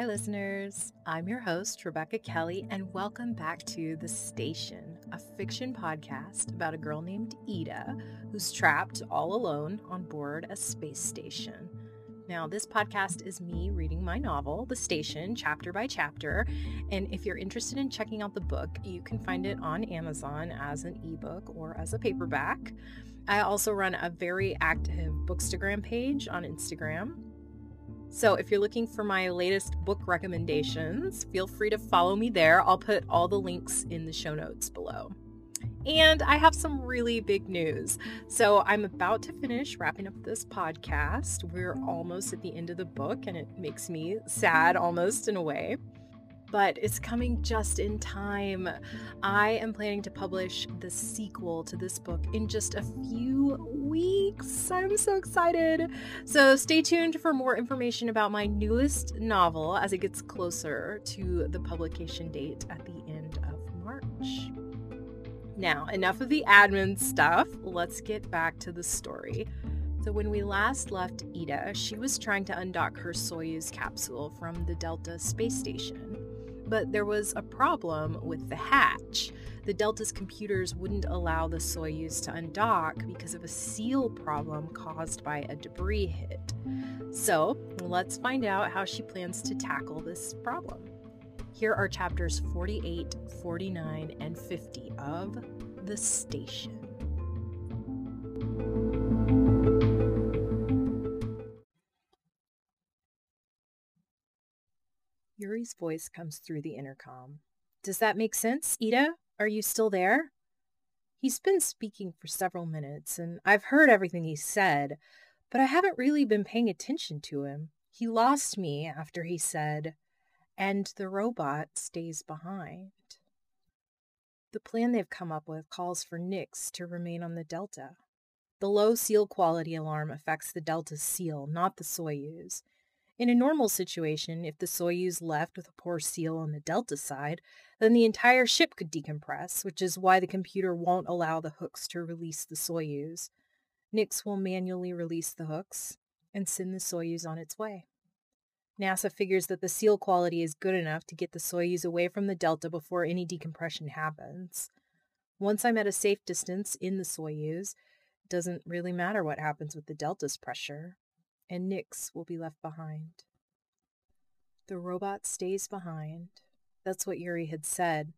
Hi, listeners. I'm your host, Rebecca Kelly, and welcome back to The Station, a fiction podcast about a girl named Ida who's trapped all alone on board a space station. Now, this podcast is me reading my novel, The Station, chapter by chapter. And if you're interested in checking out the book, you can find it on Amazon as an ebook or as a paperback. I also run a very active Bookstagram page on Instagram so, if you're looking for my latest book recommendations, feel free to follow me there. I'll put all the links in the show notes below. And I have some really big news. So, I'm about to finish wrapping up this podcast. We're almost at the end of the book, and it makes me sad almost in a way but it's coming just in time. I am planning to publish the sequel to this book in just a few weeks. I'm so excited. So stay tuned for more information about my newest novel as it gets closer to the publication date at the end of March. Now, enough of the admin stuff. Let's get back to the story. So, when we last left Ida, she was trying to undock her Soyuz capsule from the Delta space station. But there was a problem with the hatch. The Delta's computers wouldn't allow the Soyuz to undock because of a seal problem caused by a debris hit. So, let's find out how she plans to tackle this problem. Here are chapters 48, 49, and 50 of The Station. Yuri's voice comes through the intercom. Does that make sense, Ida? Are you still there? He's been speaking for several minutes, and I've heard everything he said, but I haven't really been paying attention to him. He lost me after he said, and the robot stays behind. The plan they've come up with calls for Nix to remain on the Delta. The low seal quality alarm affects the Delta's seal, not the Soyuz. In a normal situation, if the Soyuz left with a poor seal on the Delta side, then the entire ship could decompress, which is why the computer won't allow the hooks to release the Soyuz. Nix will manually release the hooks and send the Soyuz on its way. NASA figures that the seal quality is good enough to get the Soyuz away from the Delta before any decompression happens. Once I'm at a safe distance in the Soyuz, it doesn't really matter what happens with the Delta's pressure and Nix will be left behind. The robot stays behind. That's what Yuri had said.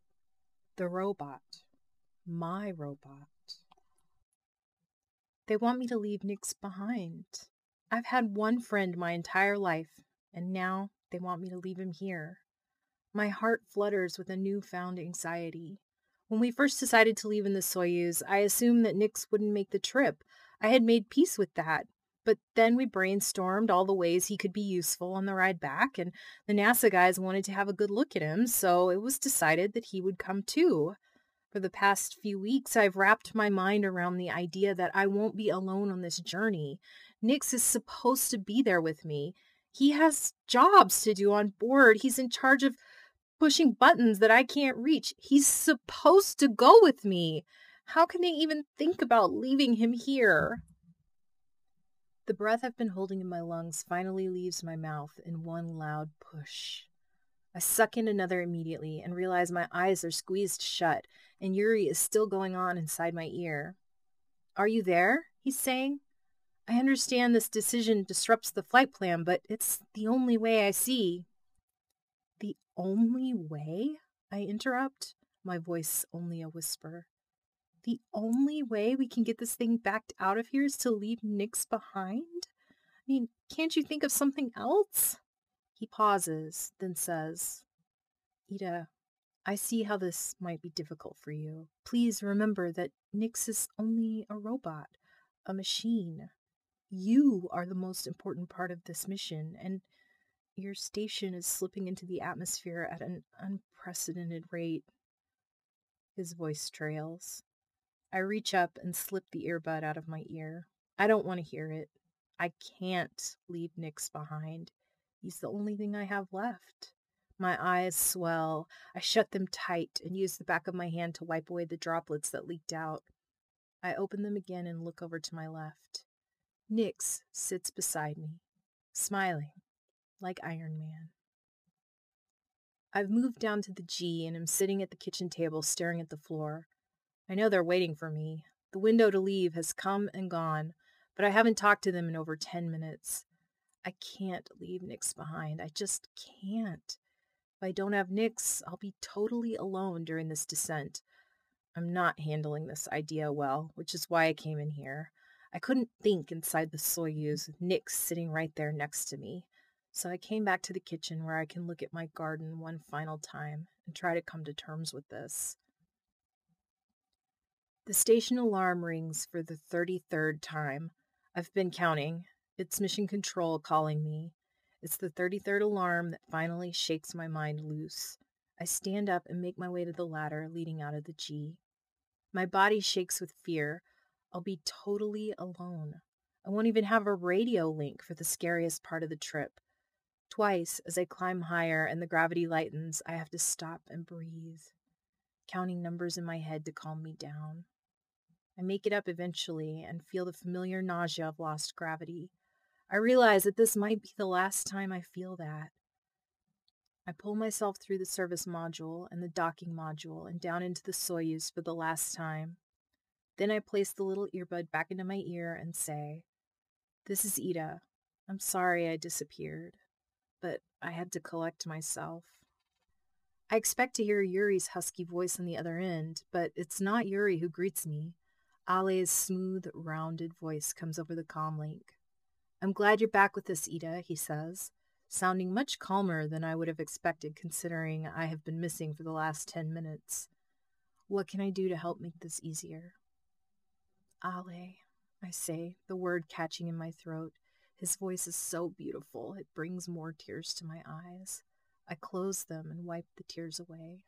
The robot. My robot. They want me to leave Nix behind. I've had one friend my entire life, and now they want me to leave him here. My heart flutters with a newfound anxiety. When we first decided to leave in the Soyuz, I assumed that Nix wouldn't make the trip. I had made peace with that. But then we brainstormed all the ways he could be useful on the ride back, and the NASA guys wanted to have a good look at him, so it was decided that he would come too. For the past few weeks, I've wrapped my mind around the idea that I won't be alone on this journey. Nix is supposed to be there with me. He has jobs to do on board. He's in charge of pushing buttons that I can't reach. He's supposed to go with me. How can they even think about leaving him here? The breath I've been holding in my lungs finally leaves my mouth in one loud push. I suck in another immediately and realize my eyes are squeezed shut and Yuri is still going on inside my ear. Are you there? He's saying. I understand this decision disrupts the flight plan, but it's the only way I see. The only way? I interrupt, my voice only a whisper the only way we can get this thing backed out of here is to leave Nix behind? I mean, can't you think of something else? He pauses, then says, Ida, I see how this might be difficult for you. Please remember that Nix is only a robot, a machine. You are the most important part of this mission, and your station is slipping into the atmosphere at an unprecedented rate. His voice trails. I reach up and slip the earbud out of my ear. I don't want to hear it. I can't leave Nix behind. He's the only thing I have left. My eyes swell. I shut them tight and use the back of my hand to wipe away the droplets that leaked out. I open them again and look over to my left. Nix sits beside me, smiling like Iron Man. I've moved down to the G and am sitting at the kitchen table staring at the floor. I know they're waiting for me. The window to leave has come and gone, but I haven't talked to them in over 10 minutes. I can't leave Nix behind. I just can't. If I don't have Nix, I'll be totally alone during this descent. I'm not handling this idea well, which is why I came in here. I couldn't think inside the Soyuz with Nix sitting right there next to me. So I came back to the kitchen where I can look at my garden one final time and try to come to terms with this. The station alarm rings for the 33rd time. I've been counting. It's Mission Control calling me. It's the 33rd alarm that finally shakes my mind loose. I stand up and make my way to the ladder leading out of the G. My body shakes with fear. I'll be totally alone. I won't even have a radio link for the scariest part of the trip. Twice, as I climb higher and the gravity lightens, I have to stop and breathe, counting numbers in my head to calm me down. I make it up eventually and feel the familiar nausea of lost gravity. I realize that this might be the last time I feel that. I pull myself through the service module and the docking module and down into the Soyuz for the last time. Then I place the little earbud back into my ear and say, This is Ida. I'm sorry I disappeared but I had to collect myself. I expect to hear Yuri's husky voice on the other end, but it's not Yuri who greets me. Ale's smooth, rounded voice comes over the comlink. I'm glad you're back with us, Ida, he says, sounding much calmer than I would have expected considering I have been missing for the last ten minutes. What can I do to help make this easier? Ale, I say, the word catching in my throat. His voice is so beautiful, it brings more tears to my eyes. I close them and wipe the tears away.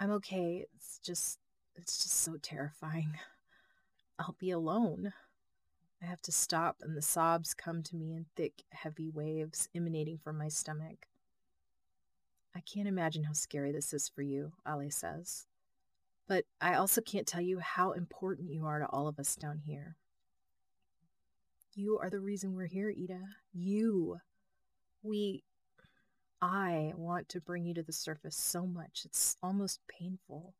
I'm okay. It's just, it's just so terrifying. I'll be alone. I have to stop, and the sobs come to me in thick, heavy waves emanating from my stomach. I can't imagine how scary this is for you, Ale says. But I also can't tell you how important you are to all of us down here. You are the reason we're here, Ida. You. We. I want to bring you to the surface so much. It's almost painful.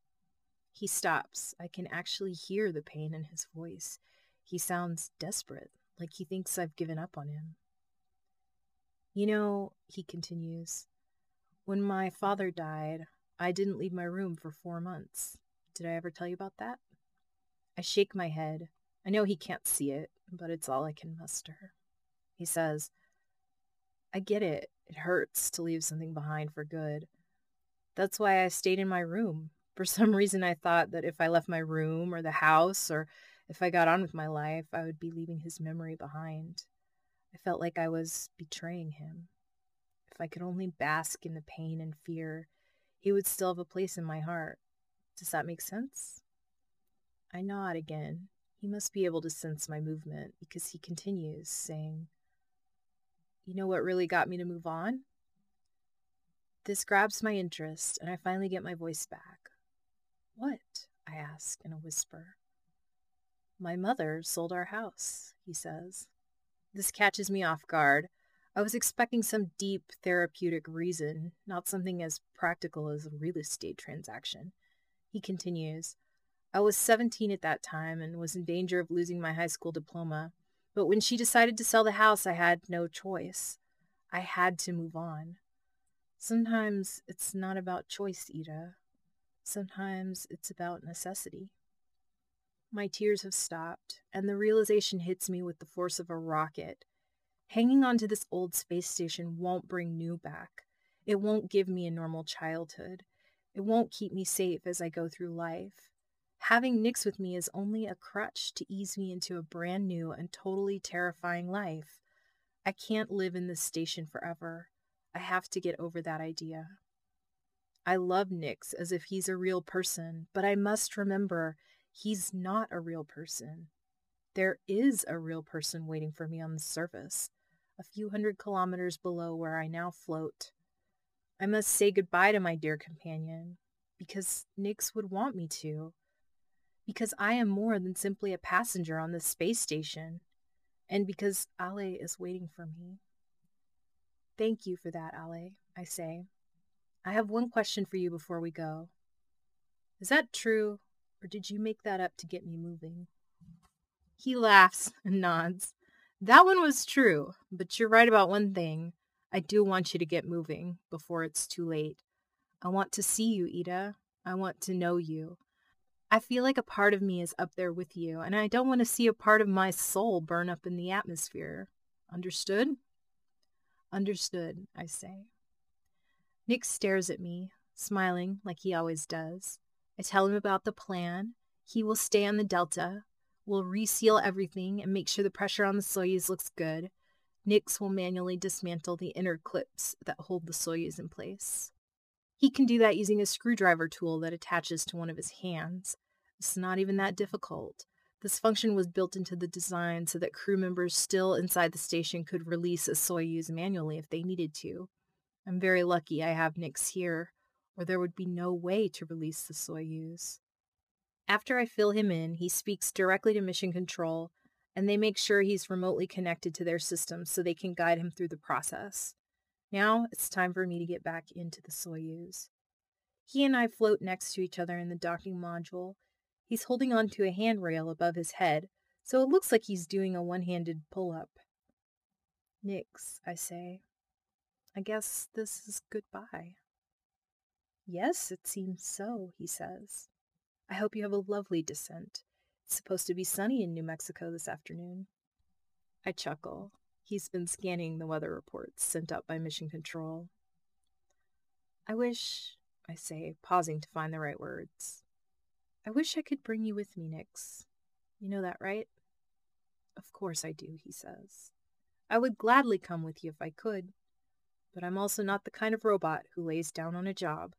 He stops. I can actually hear the pain in his voice. He sounds desperate, like he thinks I've given up on him. You know, he continues, when my father died, I didn't leave my room for four months. Did I ever tell you about that? I shake my head. I know he can't see it, but it's all I can muster. He says, I get it. It hurts to leave something behind for good. That's why I stayed in my room. For some reason, I thought that if I left my room or the house or if I got on with my life, I would be leaving his memory behind. I felt like I was betraying him. If I could only bask in the pain and fear, he would still have a place in my heart. Does that make sense? I nod again, he must be able to sense my movement because he continues, saying, You know what really got me to move on? This grabs my interest, and I finally get my voice back. What? I ask in a whisper. My mother sold our house, he says. This catches me off guard. I was expecting some deep therapeutic reason, not something as practical as a real estate transaction. He continues, I was 17 at that time and was in danger of losing my high school diploma. But when she decided to sell the house, I had no choice. I had to move on. Sometimes it's not about choice, Ida. Sometimes it's about necessity. My tears have stopped, and the realization hits me with the force of a rocket. Hanging on to this old space station won't bring new back. It won't give me a normal childhood. It won't keep me safe as I go through life. Having Nix with me is only a crutch to ease me into a brand new and totally terrifying life. I can't live in this station forever. I have to get over that idea. I love Nix as if he's a real person, but I must remember he's not a real person. There is a real person waiting for me on the surface, a few hundred kilometers below where I now float. I must say goodbye to my dear companion, because Nix would want me to because I am more than simply a passenger on this space station, and because Ale is waiting for me. Thank you for that, Ale, I say. I have one question for you before we go. Is that true, or did you make that up to get me moving? He laughs and nods. That one was true, but you're right about one thing. I do want you to get moving before it's too late. I want to see you, Ida. I want to know you. I feel like a part of me is up there with you, and I don't want to see a part of my soul burn up in the atmosphere. Understood? Understood, I say. Nix stares at me, smiling like he always does. I tell him about the plan. He will stay on the Delta. We'll reseal everything and make sure the pressure on the Soyuz looks good. Nix will manually dismantle the inner clips that hold the Soyuz in place. He can do that using a screwdriver tool that attaches to one of his hands. It's not even that difficult. This function was built into the design so that crew members still inside the station could release a Soyuz manually if they needed to. I'm very lucky I have Nix here, or there would be no way to release the Soyuz. After I fill him in, he speaks directly to Mission Control, and they make sure he's remotely connected to their system so they can guide him through the process. Now it's time for me to get back into the Soyuz. He and I float next to each other in the docking module. He's holding onto a handrail above his head, so it looks like he's doing a one handed pull up. Nix, I say. I guess this is goodbye. Yes, it seems so, he says. I hope you have a lovely descent. It's supposed to be sunny in New Mexico this afternoon. I chuckle. He's been scanning the weather reports sent up by Mission Control. I wish, I say, pausing to find the right words. I wish I could bring you with me, Nix. You know that, right? Of course I do, he says. I would gladly come with you if I could, but I'm also not the kind of robot who lays down on a job.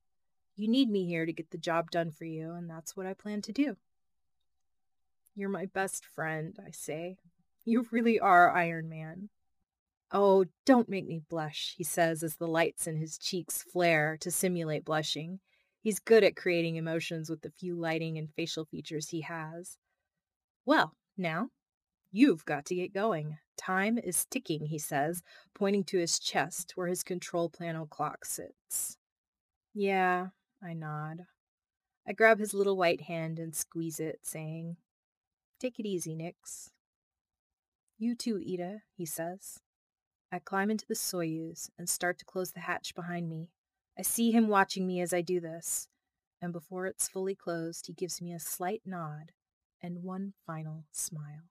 You need me here to get the job done for you, and that's what I plan to do. You're my best friend, I say. You really are Iron Man. Oh, don't make me blush, he says as the lights in his cheeks flare to simulate blushing. He's good at creating emotions with the few lighting and facial features he has. Well, now, you've got to get going. Time is ticking, he says, pointing to his chest where his control panel clock sits. Yeah, I nod. I grab his little white hand and squeeze it, saying, Take it easy, Nix. You too, Ida, he says. I climb into the Soyuz and start to close the hatch behind me. I see him watching me as I do this, and before it's fully closed, he gives me a slight nod and one final smile.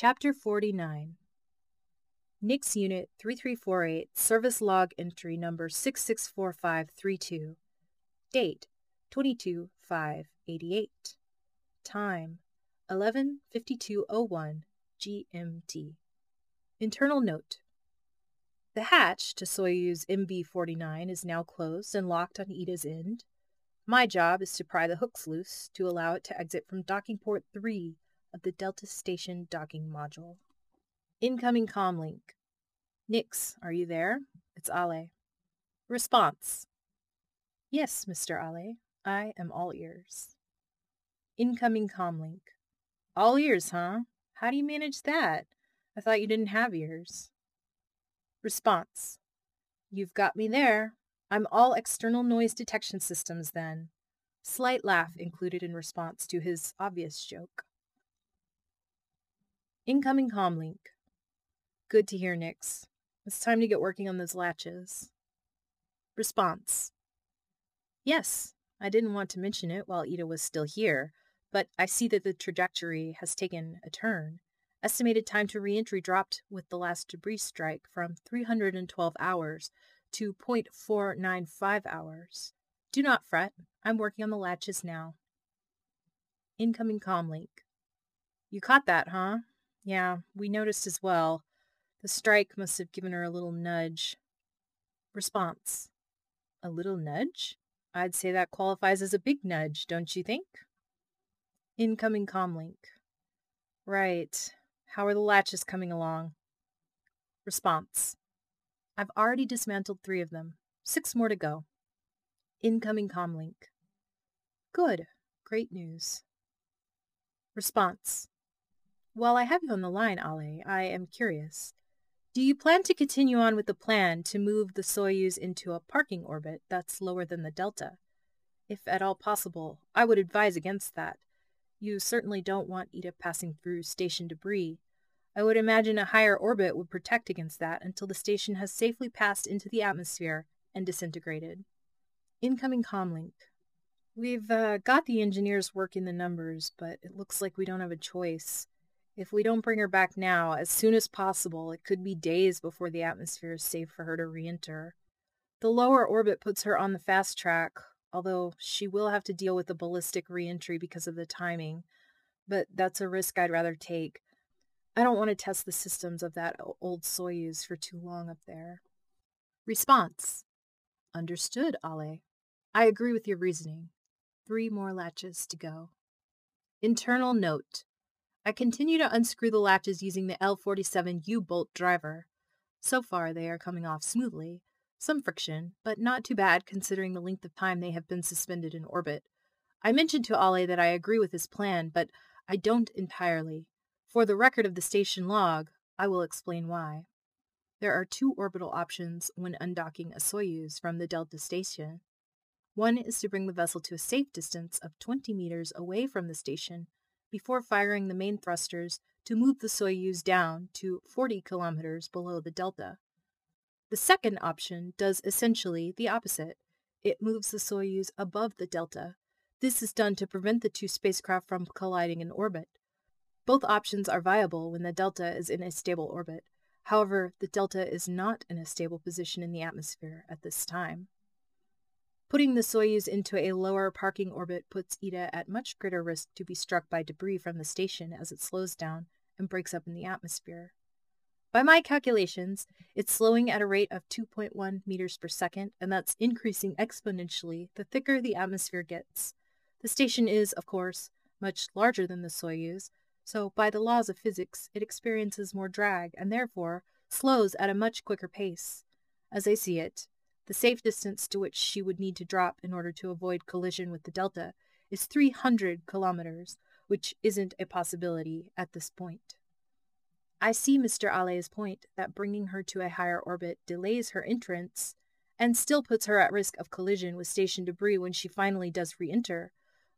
Chapter 49 Nix Unit 3348, Service Log Entry Number 664532. Date 22 588. Time 11:52:01 GMT. Internal note The hatch to Soyuz MB49 is now closed and locked on Ida's end. My job is to pry the hooks loose to allow it to exit from docking port 3 of the Delta Station docking module. Incoming comlink. Nix, are you there? It's Ale. Response. Yes, Mr. Ale. I am all ears. Incoming comlink. All ears, huh? How do you manage that? I thought you didn't have ears. Response. You've got me there. I'm all external noise detection systems then. Slight laugh included in response to his obvious joke. Incoming comlink. Good to hear, Nix. It's time to get working on those latches. Response. Yes, I didn't want to mention it while Ida was still here, but I see that the trajectory has taken a turn. Estimated time to reentry dropped with the last debris strike from 312 hours to 0.495 hours. Do not fret. I'm working on the latches now. Incoming comlink. You caught that, huh? Yeah, we noticed as well. The strike must have given her a little nudge. Response. A little nudge? I'd say that qualifies as a big nudge, don't you think? Incoming comlink. Right. How are the latches coming along? Response. I've already dismantled three of them. Six more to go. Incoming comlink. Good. Great news. Response. While I have you on the line, Ale, I am curious. Do you plan to continue on with the plan to move the Soyuz into a parking orbit that's lower than the Delta? If at all possible, I would advise against that. You certainly don't want Ida passing through station debris. I would imagine a higher orbit would protect against that until the station has safely passed into the atmosphere and disintegrated. Incoming comlink. We've uh, got the engineers working the numbers, but it looks like we don't have a choice. If we don't bring her back now, as soon as possible, it could be days before the atmosphere is safe for her to re-enter. The lower orbit puts her on the fast track, although she will have to deal with the ballistic re-entry because of the timing. But that's a risk I'd rather take. I don't want to test the systems of that old Soyuz for too long up there. Response. Understood, Ale. I agree with your reasoning. Three more latches to go. Internal note. I continue to unscrew the latches using the L47 U-bolt driver. So far, they are coming off smoothly. Some friction, but not too bad considering the length of time they have been suspended in orbit. I mentioned to Ale that I agree with his plan, but I don't entirely. For the record of the station log, I will explain why. There are two orbital options when undocking a Soyuz from the Delta station. One is to bring the vessel to a safe distance of 20 meters away from the station before firing the main thrusters to move the Soyuz down to 40 kilometers below the delta. The second option does essentially the opposite. It moves the Soyuz above the delta. This is done to prevent the two spacecraft from colliding in orbit. Both options are viable when the delta is in a stable orbit. However, the delta is not in a stable position in the atmosphere at this time. Putting the Soyuz into a lower parking orbit puts Ida at much greater risk to be struck by debris from the station as it slows down and breaks up in the atmosphere. By my calculations, it's slowing at a rate of 2.1 meters per second, and that's increasing exponentially the thicker the atmosphere gets. The station is, of course, much larger than the Soyuz, so by the laws of physics, it experiences more drag and therefore slows at a much quicker pace. As I see it, the safe distance to which she would need to drop in order to avoid collision with the Delta is 300 kilometers, which isn't a possibility at this point. I see Mr. Ale's point that bringing her to a higher orbit delays her entrance and still puts her at risk of collision with station debris when she finally does re-enter,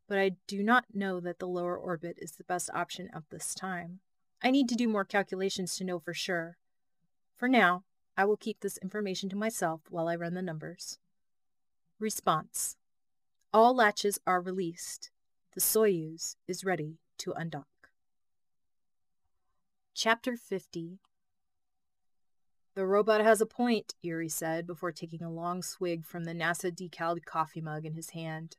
but I do not know that the lower orbit is the best option at this time. I need to do more calculations to know for sure. For now, I will keep this information to myself while I run the numbers. Response All latches are released. The Soyuz is ready to undock. Chapter 50 The robot has a point, Yuri said before taking a long swig from the NASA decaled coffee mug in his hand.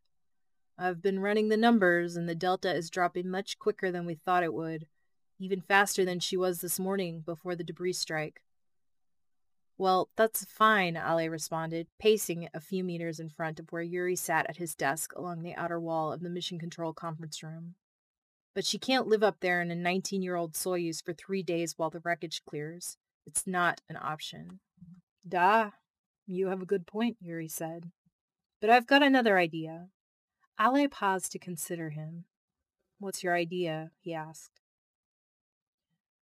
I've been running the numbers, and the Delta is dropping much quicker than we thought it would, even faster than she was this morning before the debris strike. Well, that's fine, Ale responded, pacing a few meters in front of where Yuri sat at his desk along the outer wall of the mission control conference room. But she can't live up there in a 19 year old Soyuz for three days while the wreckage clears. It's not an option. Da, you have a good point, Yuri said. But I've got another idea. Ale paused to consider him. What's your idea? he asked.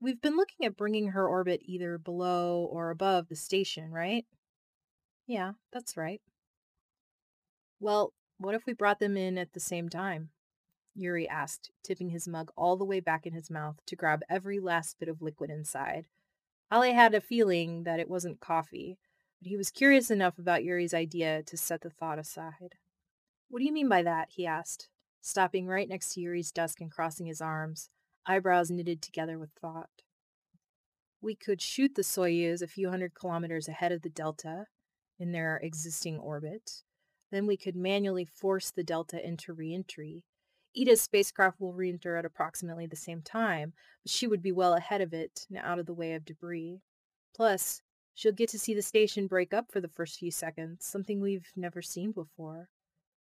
We've been looking at bringing her orbit either below or above the station, right? Yeah, that's right. Well, what if we brought them in at the same time? Yuri asked, tipping his mug all the way back in his mouth to grab every last bit of liquid inside. Ale had a feeling that it wasn't coffee, but he was curious enough about Yuri's idea to set the thought aside. What do you mean by that? he asked, stopping right next to Yuri's desk and crossing his arms eyebrows knitted together with thought. We could shoot the Soyuz a few hundred kilometers ahead of the Delta in their existing orbit. Then we could manually force the Delta into reentry. Ida's spacecraft will reenter at approximately the same time, but she would be well ahead of it and out of the way of debris. Plus, she'll get to see the station break up for the first few seconds, something we've never seen before.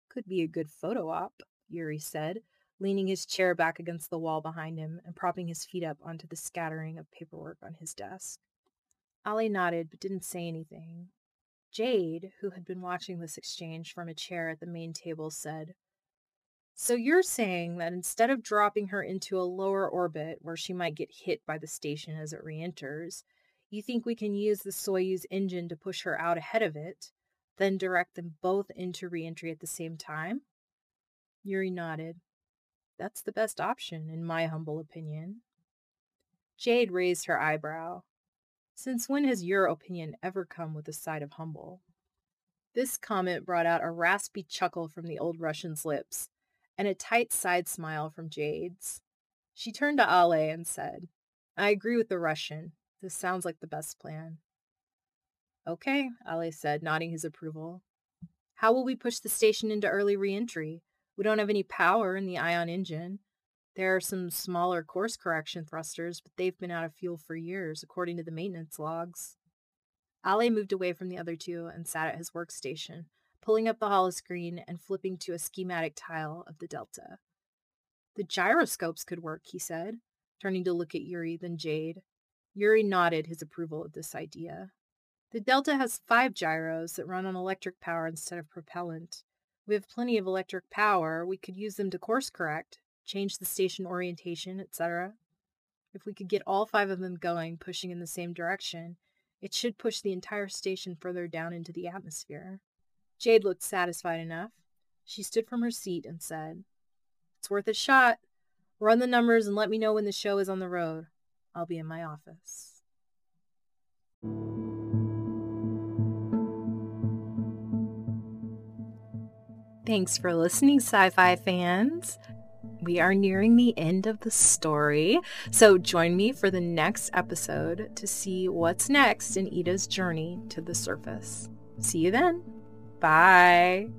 Could be a good photo op, Yuri said, leaning his chair back against the wall behind him and propping his feet up onto the scattering of paperwork on his desk. Ale nodded but didn't say anything. Jade, who had been watching this exchange from a chair at the main table, said, So you're saying that instead of dropping her into a lower orbit where she might get hit by the station as it re enters, You think we can use the Soyuz engine to push her out ahead of it, then direct them both into reentry at the same time? Yuri nodded. That's the best option, in my humble opinion. Jade raised her eyebrow. Since when has your opinion ever come with a side of humble? This comment brought out a raspy chuckle from the old Russian's lips and a tight side smile from Jade's. She turned to Ale and said, I agree with the Russian. This sounds like the best plan. Okay, Ale said, nodding his approval. How will we push the station into early reentry? We don't have any power in the ion engine. There are some smaller course correction thrusters, but they've been out of fuel for years, according to the maintenance logs. Ale moved away from the other two and sat at his workstation, pulling up the holoscreen and flipping to a schematic tile of the Delta. The gyroscopes could work, he said, turning to look at Yuri, then Jade. Yuri nodded his approval of this idea. The Delta has five gyros that run on electric power instead of propellant. We have plenty of electric power. We could use them to course correct, change the station orientation, etc. If we could get all five of them going, pushing in the same direction, it should push the entire station further down into the atmosphere. Jade looked satisfied enough. She stood from her seat and said, It's worth a shot. Run the numbers and let me know when the show is on the road. I'll be in my office. Thanks for listening, sci fi fans we are nearing the end of the story. So join me for the next episode to see what's next in Ida's journey to the surface. See you then. Bye.